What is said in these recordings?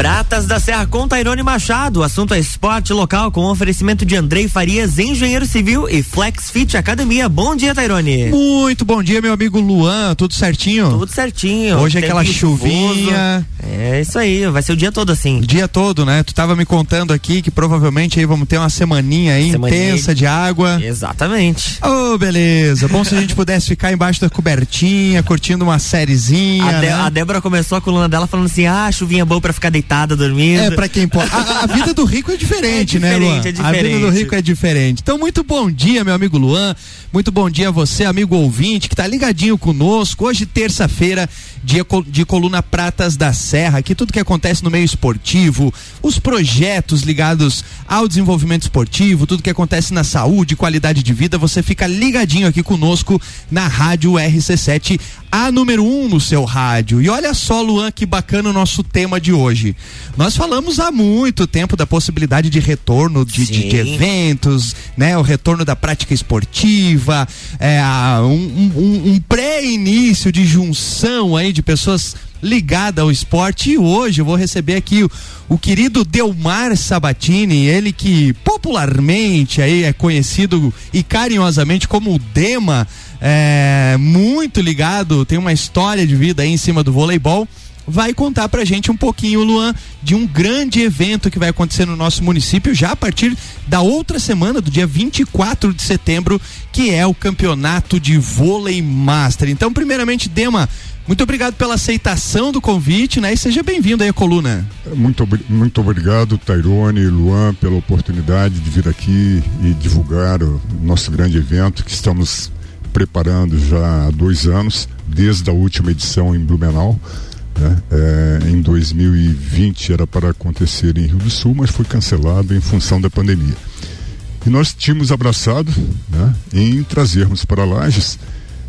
Pratas da Serra com Tairone Machado. O assunto é esporte local com oferecimento de Andrei Farias, engenheiro civil e Flex Fit Academia. Bom dia, Tairone. Muito bom dia, meu amigo Luan. Tudo certinho? Tudo certinho. Hoje é aquela chuvinha. É isso aí, vai ser o dia todo assim. Dia todo, né? Tu tava me contando aqui que provavelmente aí vamos ter uma semaninha aí semaninha intensa de água. Exatamente. Oh, beleza. Bom se a gente pudesse ficar embaixo da cobertinha, curtindo uma sériezinha. A, de né? a Débora começou a coluna dela falando assim: ah, chuvinha boa pra ficar deitada dormindo. É, pra quem pode. A, a, vida do rico é diferente, é diferente né, Luan? É diferente. A vida do rico é diferente. Então, muito bom dia, meu amigo Luan. Muito bom dia a você, amigo ouvinte, que tá ligadinho conosco. Hoje, terça-feira, dia de coluna Pratas da Serra. Aqui tudo que acontece no meio esportivo, os projetos ligados ao desenvolvimento esportivo, tudo que acontece na saúde, qualidade de vida, você fica ligadinho aqui conosco na Rádio RC7, a número um no seu rádio. E olha só, Luan, que bacana o nosso tema de hoje. Nós falamos há muito tempo da possibilidade de retorno de, de, de eventos, né? O retorno da prática esportiva, é, um, um, um pré-início de junção aí de pessoas ligadas ao esporte. E hoje eu vou receber aqui o, o querido Delmar Sabatini, ele que popularmente aí é conhecido e carinhosamente como o Dema é, muito ligado, tem uma história de vida aí em cima do voleibol vai contar pra gente um pouquinho, Luan, de um grande evento que vai acontecer no nosso município já a partir da outra semana, do dia 24 de setembro, que é o Campeonato de Vôlei Master. Então, primeiramente, Dema, muito obrigado pela aceitação do convite, né? E seja bem-vindo aí à coluna. Muito, muito obrigado, Tairone, Luan, pela oportunidade de vir aqui e divulgar o nosso grande evento que estamos preparando já há dois anos, desde a última edição em Blumenau. Né? É, em 2020 era para acontecer em Rio do Sul, mas foi cancelado em função da pandemia. E nós tínhamos abraçado né, em trazermos para Lages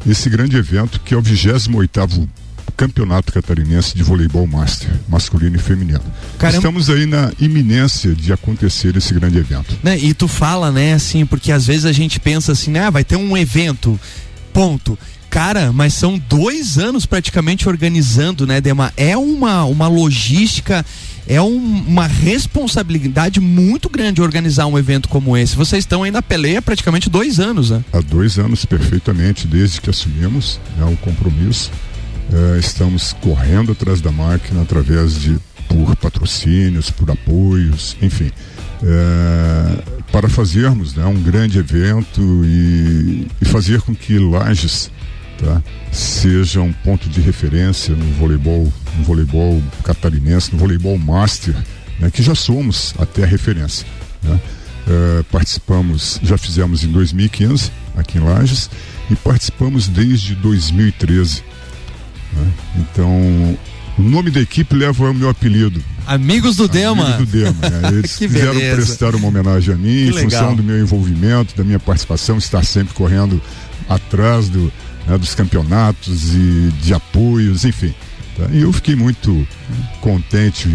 esse grande evento que é o 28 Campeonato Catarinense de Voleibol Master, masculino e feminino. Caramba. Estamos aí na iminência de acontecer esse grande evento. Né? E tu fala, né, assim, porque às vezes a gente pensa assim, né, ah, vai ter um evento, ponto. Cara, mas são dois anos praticamente organizando, né, Dema? É uma, uma logística, é um, uma responsabilidade muito grande organizar um evento como esse. Vocês estão aí na peleia praticamente dois anos, né? Há dois anos, perfeitamente, desde que assumimos né, o compromisso. É, estamos correndo atrás da máquina através de por patrocínios, por apoios, enfim. É, para fazermos né, um grande evento e, e fazer com que Lages tá? seja um ponto de referência no voleibol, no voleibol catarinense, no voleibol master, né? que já somos até referência. Né? Uh, participamos, já fizemos em 2015 aqui em Lages e participamos desde 2013. Né? Então, o nome da equipe leva o meu apelido. Amigos do Dema. Amigos do Dema. Né? Eles quiseram prestar uma homenagem a mim, que em função do meu envolvimento, da minha participação, estar sempre correndo atrás do, né, dos campeonatos e de apoios, enfim. Tá? E eu fiquei muito contente,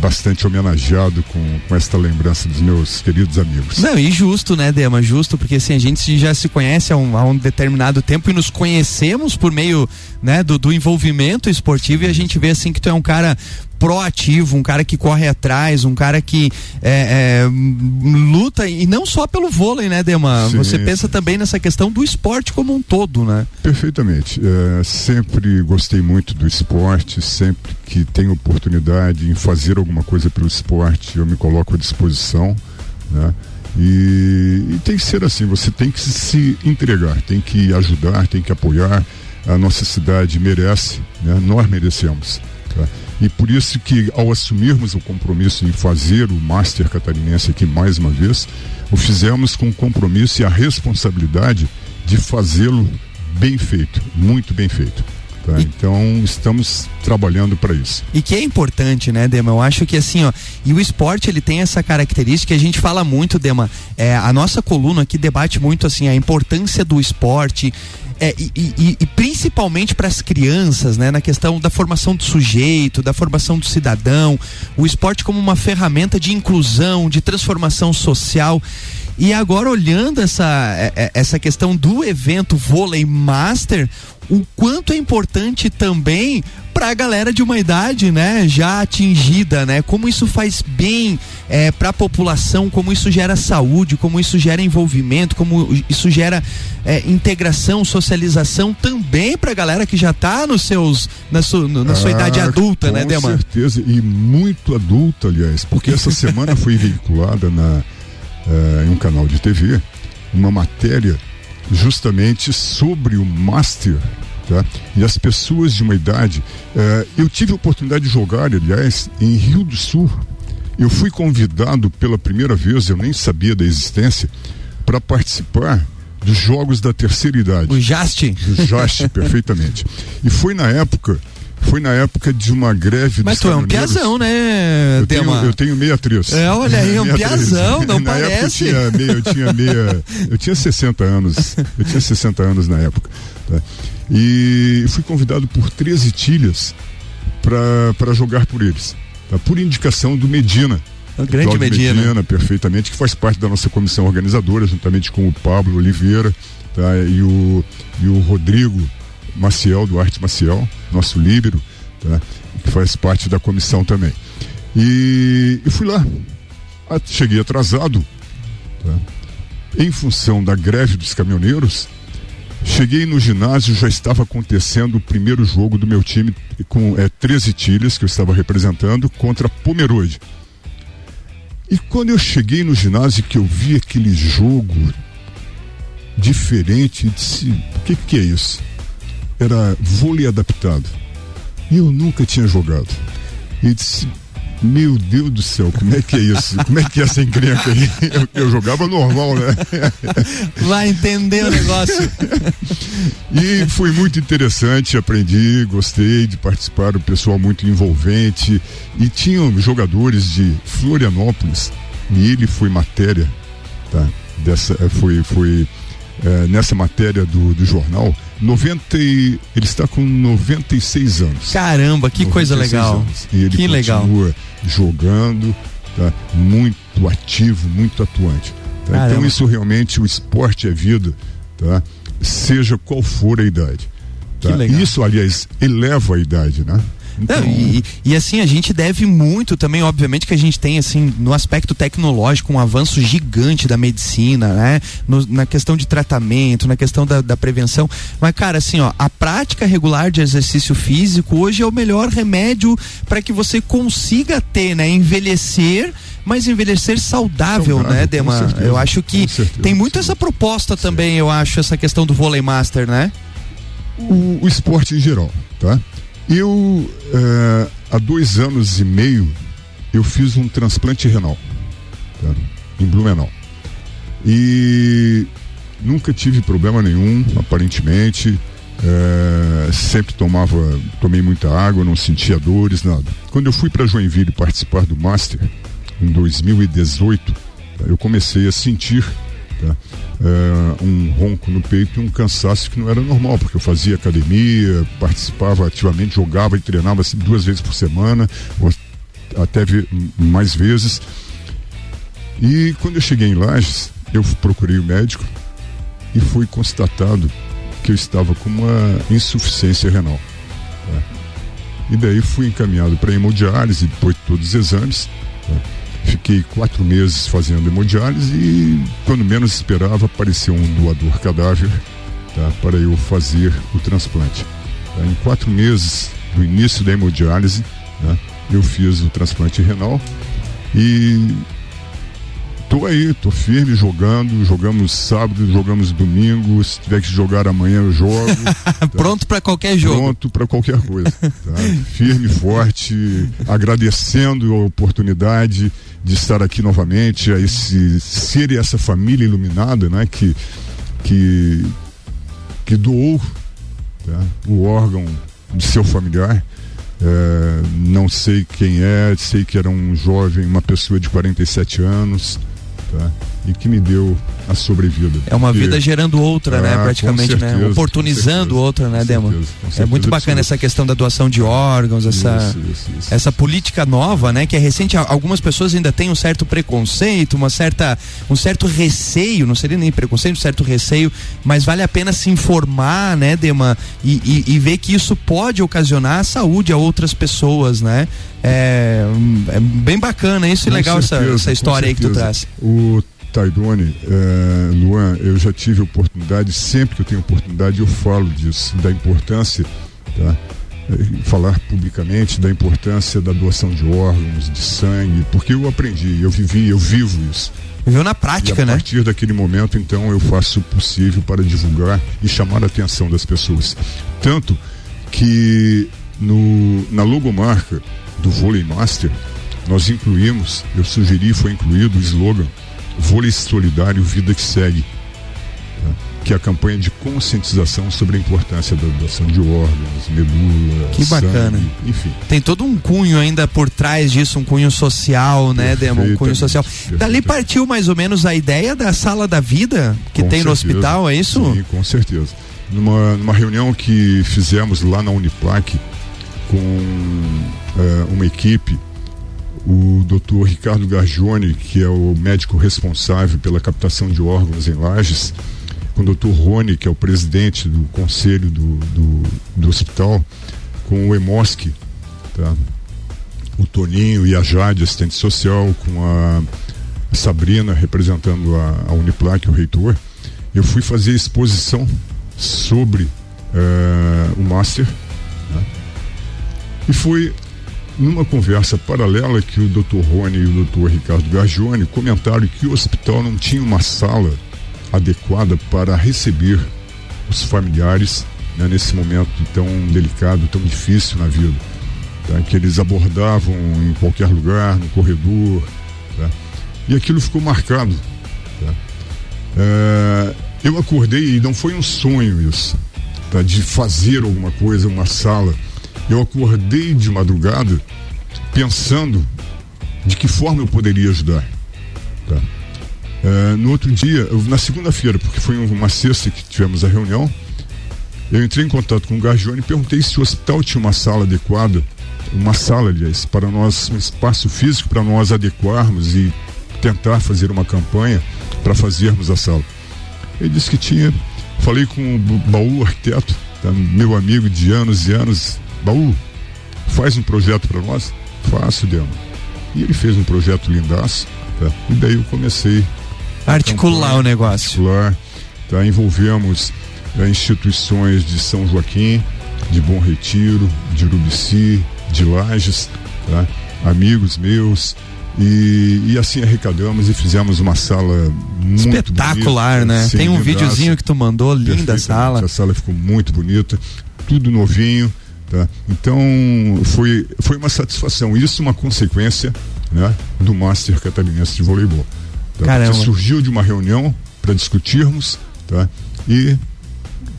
bastante homenageado com, com esta lembrança dos meus queridos amigos. Não, e justo, né, Dema? Justo, porque assim, a gente já se conhece há um, há um determinado tempo e nos conhecemos por meio né, do, do envolvimento esportivo e a gente vê assim que tu é um cara proativo, um cara que corre atrás, um cara que é, é, luta e não só pelo vôlei, né, Dema? Sim, Você pensa sim. também nessa questão do esporte como um todo, né? Perfeitamente. É, sempre gostei muito do esporte, sempre que tenho oportunidade em fazer alguma coisa pelo esporte, eu me coloco à disposição, né? E, e tem que ser assim, você tem que se entregar, tem que ajudar, tem que apoiar. A nossa cidade merece, né? nós merecemos. Tá? E por isso que ao assumirmos o compromisso em fazer o Master Catarinense aqui mais uma vez, o fizemos com o compromisso e a responsabilidade de fazê-lo bem feito, muito bem feito. Tá? Então estamos trabalhando para isso. E que é importante, né, Dema? Eu acho que assim, ó, e o esporte ele tem essa característica, a gente fala muito, Dema, é, a nossa coluna aqui debate muito assim a importância do esporte, é, e, e, e, principalmente para as crianças, né, na questão da formação do sujeito, da formação do cidadão, o esporte como uma ferramenta de inclusão, de transformação social. E agora olhando essa, é, é, essa questão do evento Vôlei Master, o quanto é importante também para a galera de uma idade, né, já atingida, né? Como isso faz bem é, para a população, como isso gera saúde, como isso gera envolvimento, como isso gera é, integração, socialização também para a galera que já está nos seus na, su, na sua ah, idade adulta, né, Demar? Com certeza e muito adulta, aliás, porque essa semana foi veiculada na uh, em um canal de TV uma matéria justamente sobre o Master Tá? E as pessoas de uma idade. Uh, eu tive a oportunidade de jogar, aliás, em Rio do Sul. Eu fui convidado pela primeira vez, eu nem sabia da existência, para participar dos Jogos da Terceira Idade. O Jaste? O Jaste, perfeitamente. E foi na época foi na época de uma greve Mas tu é um piazão, né, eu tenho, eu tenho 63. É, olha aí, é um piazão, não na parece. Época eu tinha, meia, eu tinha meia. Eu tinha 60 anos. Eu tinha 60 anos na época. Tá? E fui convidado por 13 tilhas para jogar por eles. Tá? Por indicação do Medina. O grande Medina. Medina. perfeitamente, que faz parte da nossa comissão organizadora, juntamente com o Pablo Oliveira tá? e, o, e o Rodrigo Maciel, do Arte Maciel, nosso líbero, tá? que faz parte da comissão também. E, e fui lá. Cheguei atrasado. Tá? Em função da greve dos caminhoneiros, Cheguei no ginásio, já estava acontecendo o primeiro jogo do meu time com é, 13 tilhas que eu estava representando contra Pomerode. E quando eu cheguei no ginásio que eu vi aquele jogo diferente, disse: o que, que é isso? Era vôlei adaptado. E eu nunca tinha jogado. E disse: meu Deus do céu, como é que é isso? Como é que é essa encrenca aí? Eu, eu jogava normal, né? Vai entender o negócio. e foi muito interessante, aprendi, gostei de participar, o pessoal muito envolvente. E tinham jogadores de Florianópolis, e ele foi matéria, tá? Dessa, foi, foi é, nessa matéria do, do jornal, 90 e, ele está com 96 anos. Caramba, que coisa legal. Anos. E ele que continua legal. jogando, tá? muito ativo, muito atuante. Tá? Então isso realmente, o esporte é vida, tá? seja qual for a idade. Tá? Isso, aliás, eleva a idade, né? Então... Não, e, e, assim, a gente deve muito também, obviamente, que a gente tem, assim, no aspecto tecnológico, um avanço gigante da medicina, né? No, na questão de tratamento, na questão da, da, prevenção. Mas, cara, assim, ó, a prática regular de exercício físico hoje é o melhor remédio para que você consiga ter, né? Envelhecer mas envelhecer saudável, saudável né, Dema? Certeza, eu acho que tem muito essa proposta também, eu acho, essa questão do vôlei master, né? O, o esporte em geral, tá? Eu, é, há dois anos e meio, eu fiz um transplante renal tá? em Blumenau. E nunca tive problema nenhum, aparentemente. É, sempre tomava, tomei muita água, não sentia dores, nada. Quando eu fui para Joinville participar do Master, em 2018, eu comecei a sentir tá? uh, um ronco no peito e um cansaço que não era normal, porque eu fazia academia, participava ativamente, jogava e treinava assim, duas vezes por semana, ou até mais vezes. E quando eu cheguei em Lages, eu procurei o médico e foi constatado que eu estava com uma insuficiência renal. Tá? E daí fui encaminhado para hemodiálise depois de todos os exames. Tá? Fiquei quatro meses fazendo hemodiálise e, quando menos esperava, apareceu um doador cadáver tá, para eu fazer o transplante. Tá, em quatro meses do início da hemodiálise, né, eu fiz o transplante renal e tô aí, tô firme jogando, jogamos sábado, jogamos domingo, se tiver que jogar amanhã eu jogo. tá? Pronto para qualquer jogo. Pronto para qualquer coisa. Tá? firme, forte, agradecendo a oportunidade de estar aqui novamente, a esse ser e essa família iluminada, né, que que que doou tá? o órgão de seu familiar. É, não sei quem é, sei que era um jovem, uma pessoa de 47 anos, Tá? E que me deu a sobrevida. É uma vida gerando outra, né? ah, né? Praticamente, certeza, né? Oportunizando outra, né, Dema? É muito bacana essa questão da doação de órgãos, essa, isso, isso, isso. essa política nova, né? Que é recente. Algumas pessoas ainda têm um certo preconceito, uma certa, um certo receio, não seria nem preconceito, um certo receio, mas vale a pena se informar, né, Dema? E, e, e ver que isso pode ocasionar saúde a outras pessoas, né? É, é bem bacana isso e legal certeza, essa, essa história aí que tu traz. O Taidone, é, Luan, eu já tive oportunidade, sempre que eu tenho oportunidade eu falo disso, da importância, tá? É, falar publicamente da importância da doação de órgãos, de sangue, porque eu aprendi, eu vivi, eu vivo isso. Viveu na prática, né? A partir daquele momento, então, eu faço o possível para divulgar e chamar a atenção das pessoas. Tanto que no, na logomarca do Vôlei Master, nós incluímos, eu sugeri, foi incluído o slogan Vôlei Solidário Vida que Segue, né? que é a campanha de conscientização sobre a importância da doação de órgãos, medula, que bacana. Sangue, enfim. Tem todo um cunho ainda por trás disso, um cunho social, né, Demo? Um cunho social. Dali partiu mais ou menos a ideia da sala da vida que com tem certeza. no hospital, é isso? Sim, com certeza. Numa, numa reunião que fizemos lá na Uniplac com uh, uma equipe o doutor Ricardo Gargione, que é o médico responsável pela captação de órgãos em Lages, com o doutor Rony, que é o presidente do conselho do, do, do hospital, com o Emoski, tá? o Toninho e a Jade, assistente social, com a Sabrina, representando a, a Uniplac, o reitor, eu fui fazer exposição sobre uh, o Master. Né? E fui numa conversa paralela que o Dr. Rony e o Dr. Ricardo Gargione comentaram que o hospital não tinha uma sala adequada para receber os familiares né, nesse momento tão delicado, tão difícil na vida. Tá? Que eles abordavam em qualquer lugar, no corredor. Tá? E aquilo ficou marcado. Tá? É, eu acordei e não foi um sonho isso, tá? de fazer alguma coisa, uma sala eu acordei de madrugada pensando de que forma eu poderia ajudar. Tá? É, no outro dia, eu, na segunda-feira, porque foi uma sexta que tivemos a reunião, eu entrei em contato com o Gargione e perguntei se o hospital tinha uma sala adequada, uma sala, aliás, para nós, um espaço físico para nós adequarmos e tentar fazer uma campanha para fazermos a sala. Ele disse que tinha. Falei com o Baú, arquiteto, tá? meu amigo de anos e anos, Baú, faz um projeto para nós? Faço, Dema. E ele fez um projeto lindaço, tá? e daí eu comecei a articular campanha, o negócio. Articular, tá? Envolvemos é, instituições de São Joaquim, de Bom Retiro, de Urubici, de Lages, tá? amigos meus, e, e, assim arrecadamos e fizemos uma sala muito espetacular, bonita, né? Tem um videozinho que tu mandou, linda a sala. A sala ficou muito bonita, tudo novinho. Tá? Então foi, foi uma satisfação, isso uma consequência né, do Master Catarinense de Voleibol. Tá? Surgiu de uma reunião para discutirmos tá? e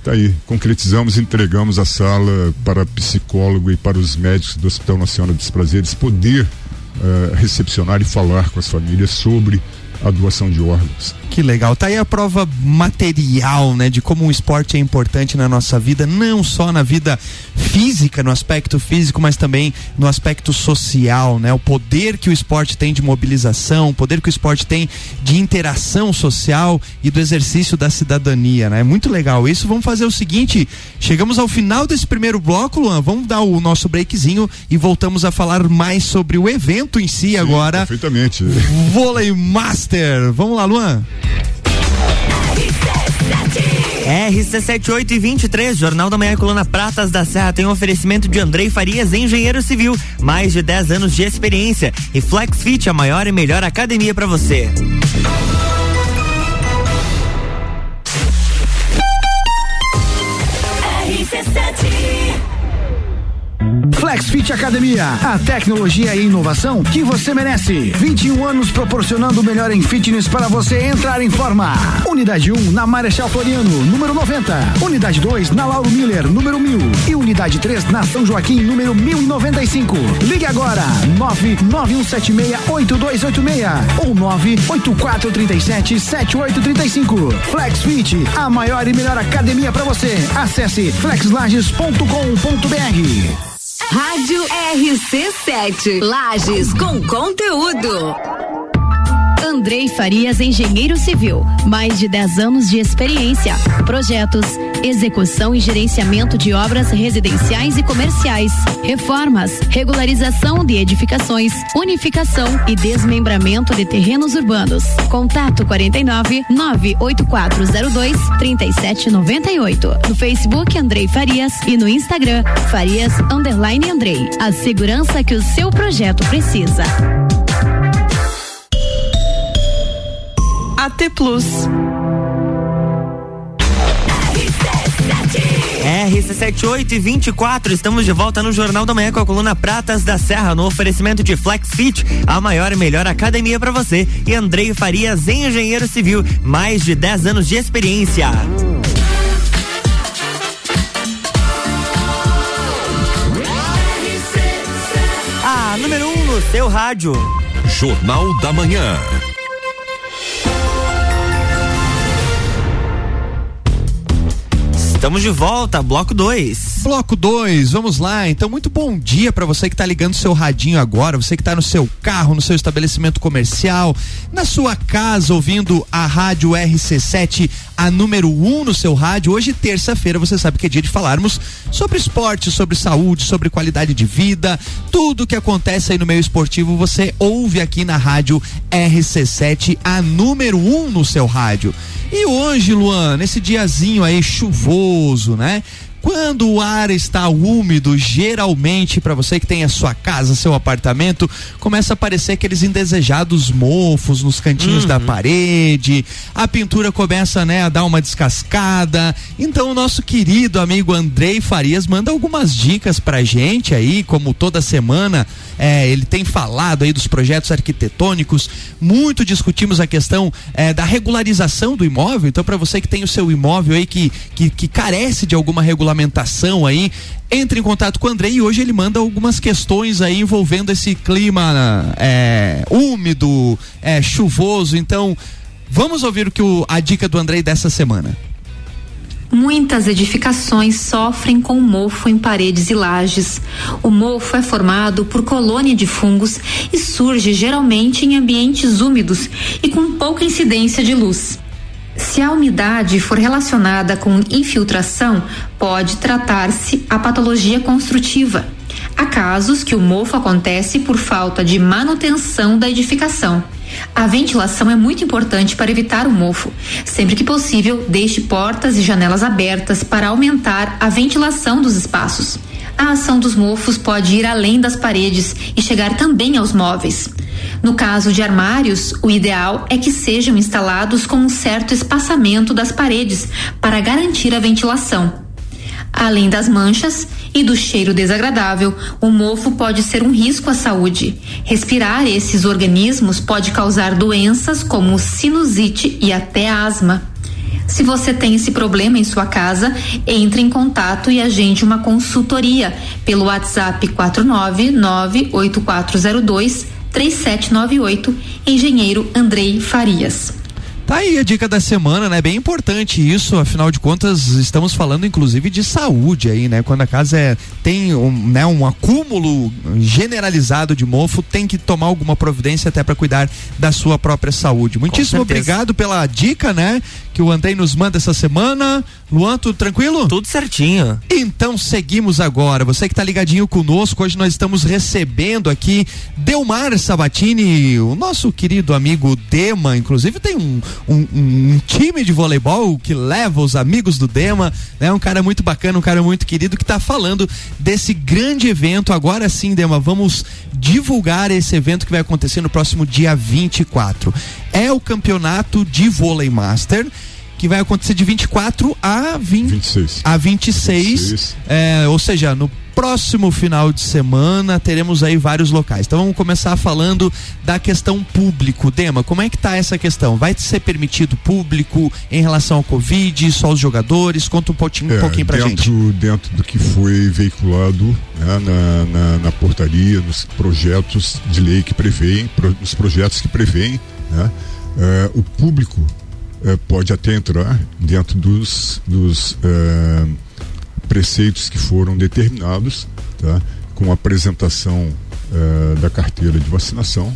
tá aí, concretizamos, entregamos a sala para psicólogo e para os médicos do Hospital Nacional dos Prazeres poder uh, recepcionar e falar com as famílias sobre a doação de órgãos. Que legal. Tá aí a prova material, né, de como o esporte é importante na nossa vida, não só na vida física, no aspecto físico, mas também no aspecto social, né? O poder que o esporte tem de mobilização, o poder que o esporte tem de interação social e do exercício da cidadania, né? É muito legal isso. Vamos fazer o seguinte, chegamos ao final desse primeiro bloco, Luan, vamos dar o nosso breakzinho e voltamos a falar mais sobre o evento em si Sim, agora. Perfeitamente. Vôlei Master. Vamos lá, Luan. RC78 e 23, Jornal da Manhã Coluna Pratas da Serra tem um oferecimento de Andrei Farias, engenheiro civil, mais de 10 anos de experiência. E FlexFit, a maior e melhor academia para você. RC7 FlexFit Academia, a tecnologia e inovação que você merece. 21 anos proporcionando o melhor em fitness para você entrar em forma. Unidade 1 na Marechal Floriano, número 90. Unidade 2 na Lauro Miller, número 1000. E unidade 3 na São Joaquim, número 1095. Ligue agora, 991768286 ou 984377835. Flex Fit, a maior e melhor academia para você. Acesse flexlages.com.br. Rádio RC7. Lages com conteúdo. Andrei Farias, engenheiro civil, mais de 10 anos de experiência, projetos, execução e gerenciamento de obras residenciais e comerciais, reformas, regularização de edificações, unificação e desmembramento de terrenos urbanos. Contato 49 98402 3798. No Facebook Andrei Farias e no Instagram Farias Underline Andrei. A segurança que o seu projeto precisa. AT Plus. RC78 e 24, estamos de volta no Jornal da Manhã com a coluna Pratas da Serra, no oferecimento de Flex Fit, a maior e melhor academia para você, e Andrei Farias, engenheiro civil, mais de 10 anos de experiência. A número 1 um no seu rádio. Jornal da Manhã. Estamos de volta, bloco 2. Bloco 2, vamos lá. Então, muito bom dia para você que está ligando seu radinho agora, você que está no seu carro, no seu estabelecimento comercial, na sua casa ouvindo a rádio RC7, a número 1 um no seu rádio. Hoje, terça-feira, você sabe que é dia de falarmos sobre esporte, sobre saúde, sobre qualidade de vida, tudo que acontece aí no meio esportivo, você ouve aqui na rádio RC7, a número 1 um no seu rádio. E hoje, Luan, nesse diazinho aí chuvoso, né? Quando o ar está úmido, geralmente para você que tem a sua casa, seu apartamento, começa a aparecer aqueles indesejados mofos nos cantinhos uhum. da parede, a pintura começa, né, a dar uma descascada. Então o nosso querido amigo Andrei Farias manda algumas dicas pra gente aí, como toda semana, é, ele tem falado aí dos projetos arquitetônicos, muito discutimos a questão é, da regularização do imóvel. Então para você que tem o seu imóvel aí que, que, que carece de alguma regulamentação aí, entre em contato com o André e hoje ele manda algumas questões aí envolvendo esse clima é, úmido, é, chuvoso. Então, vamos ouvir o que o, a dica do Andrei dessa semana. Muitas edificações sofrem com mofo em paredes e lajes. O mofo é formado por colônia de fungos e surge geralmente em ambientes úmidos e com pouca incidência de luz. Se a umidade for relacionada com infiltração, pode tratar-se a patologia construtiva. Há casos que o mofo acontece por falta de manutenção da edificação. A ventilação é muito importante para evitar o mofo. Sempre que possível, deixe portas e janelas abertas para aumentar a ventilação dos espaços. A ação dos mofos pode ir além das paredes e chegar também aos móveis. No caso de armários, o ideal é que sejam instalados com um certo espaçamento das paredes para garantir a ventilação. Além das manchas e do cheiro desagradável, o mofo pode ser um risco à saúde. Respirar esses organismos pode causar doenças como sinusite e até asma. Se você tem esse problema em sua casa, entre em contato e agende uma consultoria pelo WhatsApp 4998402 3798, engenheiro Andrei Farias. Tá aí a dica da semana, né? Bem importante isso, afinal de contas, estamos falando inclusive de saúde aí, né? Quando a casa é, tem um, né, um acúmulo generalizado de mofo, tem que tomar alguma providência até para cuidar da sua própria saúde. Muitíssimo obrigado pela dica, né? Que o Andrei nos manda essa semana. Luan, tudo tranquilo? Tudo certinho. Então seguimos agora. Você que está ligadinho conosco, hoje nós estamos recebendo aqui Delmar Sabatini, o nosso querido amigo Dema, inclusive tem um, um, um, time de voleibol que leva os amigos do Dema, né? Um cara muito bacana, um cara muito querido que está falando desse grande evento. Agora sim, Dema, vamos divulgar esse evento que vai acontecer no próximo dia 24. É o campeonato de vôlei master que vai acontecer de 24 a 20, 26. A 26, 26. É, ou seja, no próximo final de semana teremos aí vários locais. Então vamos começar falando da questão público. Dema, como é que tá essa questão? Vai ser permitido público em relação ao Covid, só os jogadores? Conta um pouquinho, é, um pouquinho pra dentro, gente. Dentro do que foi veiculado né, na, na, na, portaria, nos projetos de lei que prevêem, pro, nos projetos que prevêem, né, é, o público é, pode até entrar dentro dos, dos é, preceitos que foram determinados, tá? com a apresentação da carteira de vacinação?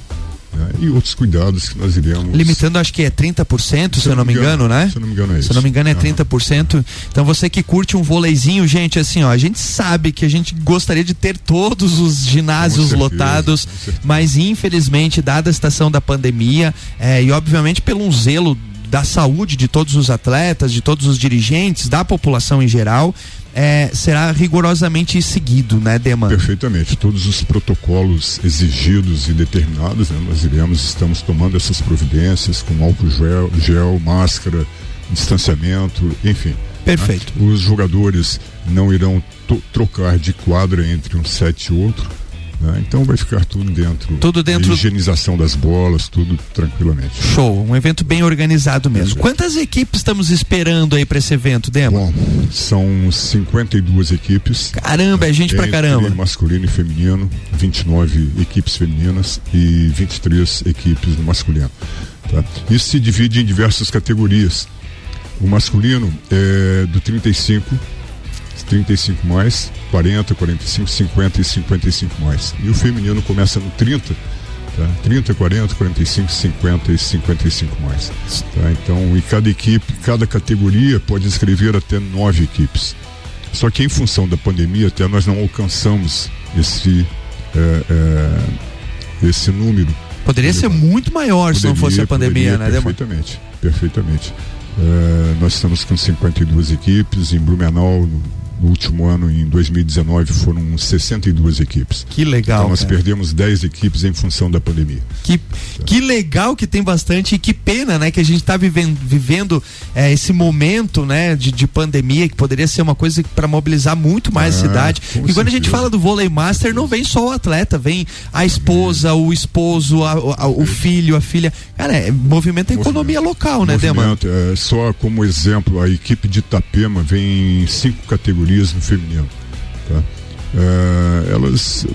E outros cuidados que nós iremos. Limitando, acho que é 30%, se, se eu não me engano, engano, né? Se eu não me engano, é isso. Se eu não me engano, é uhum. 30%. Então você que curte um vôleizinho, gente, assim, ó, a gente sabe que a gente gostaria de ter todos os ginásios certeza, lotados, mas infelizmente, dada a estação da pandemia, é, e obviamente pelo um zelo da saúde de todos os atletas, de todos os dirigentes, da população em geral, é, será rigorosamente seguido, né, Deman? Perfeitamente. Todos os protocolos exigidos e determinados, né, nós iremos, estamos tomando essas providências com álcool gel, gel máscara, distanciamento, enfim. Perfeito. Né? Os jogadores não irão trocar de quadra entre um set e outro né? Então vai ficar tudo dentro. Tudo dentro. higienização das bolas, tudo tranquilamente. Show, um evento bem organizado mesmo. É. Quantas equipes estamos esperando aí para esse evento, Demo? Bom, são 52 equipes. Caramba, é gente pra caramba. Masculino e feminino, 29 equipes femininas e 23 equipes no masculino. Tá? Isso se divide em diversas categorias. O masculino é do 35 35 mais, 40, 45, 50 e 55 mais. E o feminino começa no 30, tá? 30, 40, 45, 50 e 55 mais. Tá? Então, e cada equipe, cada categoria pode inscrever até nove equipes. Só que em função da pandemia, até nós não alcançamos esse, é, é, esse número. Poderia ser muito maior poderia, se não fosse a pandemia, poderia, né, Perfeitamente, perfeitamente. É, nós estamos com 52 equipes em Blumenau, último ano, em 2019, foram 62 equipes. Que legal. Então nós cara. perdemos 10 equipes em função da pandemia. Que, tá. que legal que tem bastante e que pena, né, que a gente está vivendo, vivendo é, esse momento, né, de, de pandemia que poderia ser uma coisa para mobilizar muito mais ah, a cidade. E certeza. quando a gente fala do vôlei master, não vem só o atleta, vem a esposa, o esposo, a, a, o filho, a filha. Cara, é, movimento a economia local, né, Dema? É, só como exemplo, a equipe de Itapema vem em cinco categorias no feminino. Tá? É, elas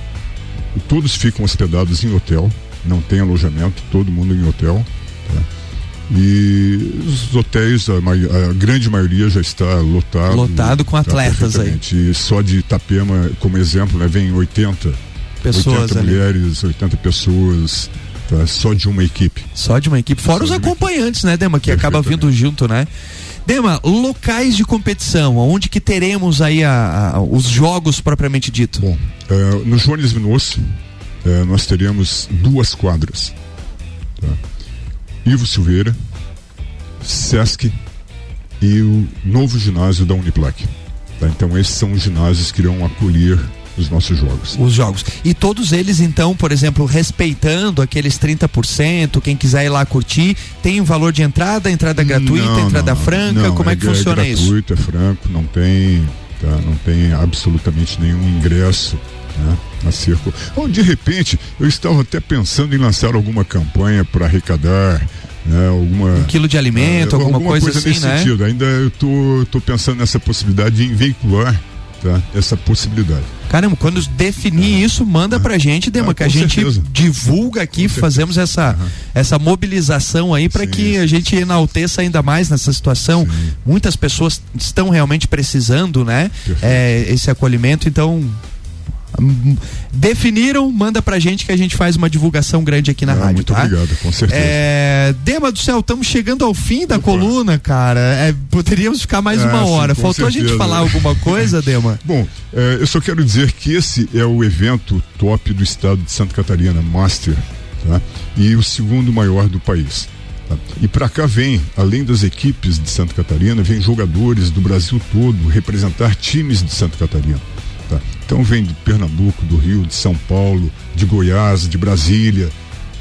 todos ficam hospedados em hotel, não tem alojamento, todo mundo em hotel. Tá? E os hotéis, a, a, grande maioria já está lotado. Lotado com tá atletas aí. E só de Itapema, como exemplo, né, vem 80 pessoas 80 mulheres, 80 pessoas. Tá? Só de uma equipe. Só de uma equipe. Fora só os acompanhantes, né, Dema? Que acaba vindo junto, né? Dema, locais de competição, onde que teremos aí a, a, os jogos propriamente dito? Bom, uh, no Jones Minosso, uh, nós teremos duas quadras. Tá? Ivo Silveira, Sesc e o novo ginásio da Uniplac. Tá? Então esses são os ginásios que irão acolher os nossos jogos. Os jogos. E todos eles, então, por exemplo, respeitando aqueles 30%, quem quiser ir lá curtir, tem um valor de entrada, entrada gratuita, não, entrada não, franca, não, como é, é que funciona é gratuito, isso? É franco, não tem, tá, não tem absolutamente nenhum ingresso. Né, a circo. Ou de repente, eu estava até pensando em lançar alguma campanha para arrecadar né, alguma um quilo de alimento, uh, alguma, alguma, coisa, coisa assim, nesse né? sentido. Ainda eu tô, tô pensando nessa possibilidade de veicular tá, essa possibilidade. Caramba, quando definir isso, manda pra gente, Dema, ah, que a gente certeza. divulga aqui, fazemos essa, uhum. essa mobilização aí para que a gente enalteça ainda mais nessa situação. Sim. Muitas pessoas estão realmente precisando, né? É, esse acolhimento, então definiram, manda pra gente que a gente faz uma divulgação grande aqui na ah, rádio. Muito tá? obrigado, com certeza. É, Dema do céu, estamos chegando ao fim da Opa. coluna, cara. É, poderíamos ficar mais ah, uma hora. Sim, Faltou certeza. a gente falar alguma coisa, Dema? Bom, é, eu só quero dizer que esse é o evento top do estado de Santa Catarina, Master, tá? E o segundo maior do país. Tá? E para cá vem, além das equipes de Santa Catarina, vem jogadores do Brasil todo representar times de Santa Catarina. Tá? Então vem de Pernambuco, do Rio, de São Paulo, de Goiás, de Brasília.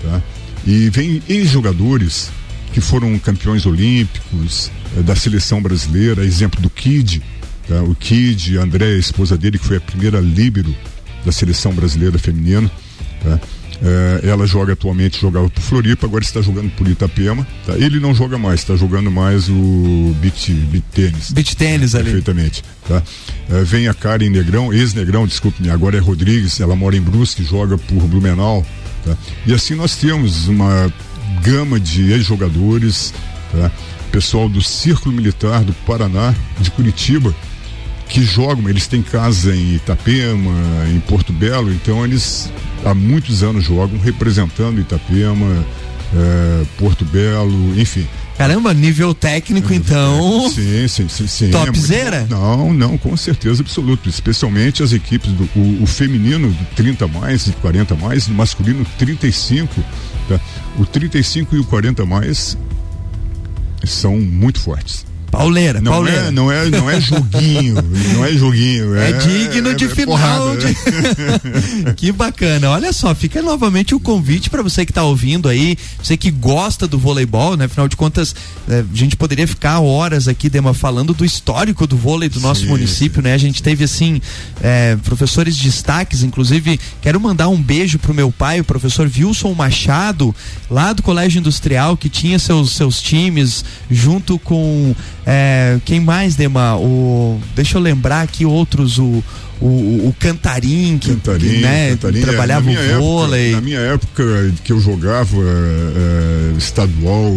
Tá? E vem ex-jogadores que foram campeões olímpicos, é, da seleção brasileira, exemplo do Kid, Tá? O Kid, André, a esposa dele, que foi a primeira líbero da seleção brasileira feminina. Tá? É, ela joga atualmente, jogava por Floripa, agora está jogando por Itapema. Tá? Ele não joga mais, está jogando mais o beach, beach tênis. Beach tênis ali. Perfeitamente. Tá? É, vem a Karen Negrão, ex-Negrão, desculpe-me, agora é Rodrigues, ela mora em Brusque, joga por Blumenau. Tá? E assim nós temos uma gama de ex-jogadores, tá? pessoal do Círculo Militar do Paraná, de Curitiba, que jogam, eles têm casa em Itapema, em Porto Belo, então eles há muitos anos jogam representando Itapema, é, Porto Belo, enfim. Caramba, nível técnico então. Sim, sim, sim, sim. Topzera? É não, não, com certeza absoluta. Especialmente as equipes do o, o, feminino do 30 mais e 40 mais, o masculino 35. Tá? O 35 e o 40 mais são muito fortes. Pauleira, não pauleira. É, não, é, não é joguinho, não é joguinho. É, é digno de é final. De... que bacana. Olha só, fica novamente o convite para você que está ouvindo aí, você que gosta do voleibol, né? Afinal de contas, é, a gente poderia ficar horas aqui, Dema, falando do histórico do vôlei do nosso sim, município, né? A gente teve, assim, é, professores destaques, inclusive, quero mandar um beijo pro meu pai, o professor Wilson Machado, lá do Colégio Industrial, que tinha seus, seus times junto com é, quem mais, Dema? O, deixa eu lembrar aqui outros, o, o, o Cantarim, que, Cantarim, que né, Cantarim, é, trabalhava é, o vôlei. Época, na minha época que eu jogava é, estadual,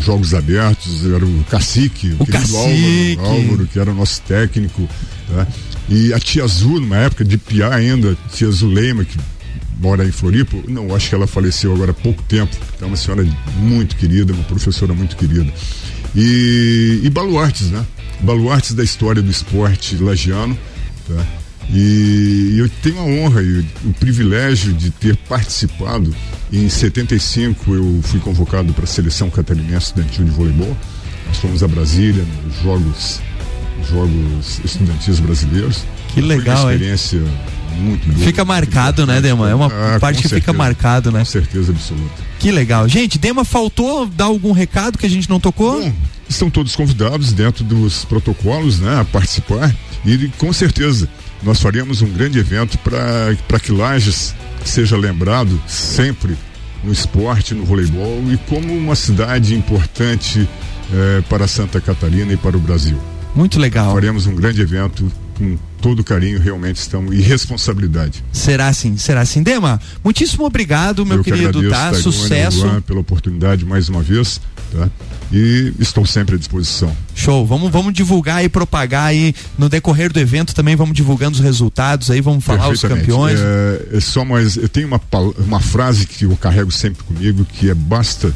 jogos abertos, era o Cacique, o, o Cacique. Álvaro, Álvaro, que era o nosso técnico. Tá? E a Tia Azul, numa época de piar ainda, Tia Zulema, que mora em Floripa, não, acho que ela faleceu agora há pouco tempo. É uma senhora muito querida, uma professora muito querida. E, e baluartes, né? Baluartes da história do esporte lagiano, tá? E eu tenho a honra e o privilégio de ter participado. Em 75 eu fui convocado para a seleção catarinense estudantil de voleibol. Nós fomos a Brasília nos Jogos, jogos Estudantis Brasileiros. Que legal, Foi uma experiência hein? Muito boa. Fica marcado, né, Dema? É uma ah, parte que certeza, fica marcado, né? Com certeza absoluta. Que legal. Gente, Dema, faltou dar algum recado que a gente não tocou? Bom, estão todos convidados dentro dos protocolos, né, a participar e com certeza nós faremos um grande evento para que Lages seja lembrado sempre no esporte, no voleibol e como uma cidade importante eh, para Santa Catarina e para o Brasil. Muito legal. Faremos um grande evento com todo carinho, realmente estão e responsabilidade. Será assim, será assim. Dema, muitíssimo obrigado, meu Eu querido, que tá? Sucesso. Luan, pela oportunidade mais uma vez, tá? E estou sempre à disposição. Show, vamos, vamos divulgar e propagar aí no decorrer do evento também, vamos divulgando os resultados aí, vamos falar os campeões. É, é só mais, eu tenho uma, uma frase que eu carrego sempre comigo, que é basta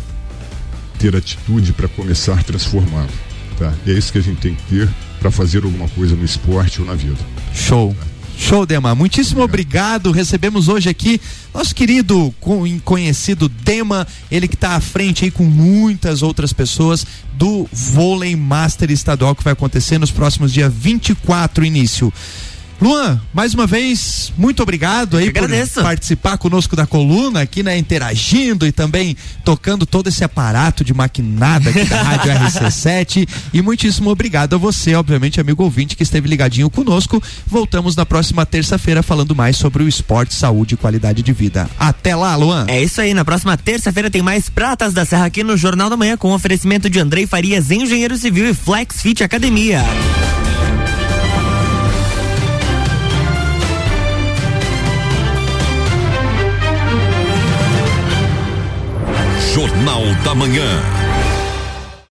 ter atitude para começar transformando, tá? E é isso que a gente tem que ter para fazer alguma coisa no esporte ou na vida. Show. Show, Dema. Muitíssimo obrigado. Recebemos hoje aqui nosso querido conhecido Dema, ele que está à frente aí com muitas outras pessoas do Vôlei Master Estadual que vai acontecer nos próximos dias 24 início. Luan, mais uma vez, muito obrigado aí por participar conosco da coluna, aqui, né, interagindo e também tocando todo esse aparato de maquinada aqui da Rádio RC7. E muitíssimo obrigado a você, obviamente, amigo ouvinte, que esteve ligadinho conosco. Voltamos na próxima terça-feira falando mais sobre o esporte, saúde e qualidade de vida. Até lá, Luan. É isso aí, na próxima terça-feira tem mais Pratas da Serra aqui no Jornal da Manhã com oferecimento de Andrei Farias, engenheiro civil e Flex Fit Academia. Jornal da Manhã.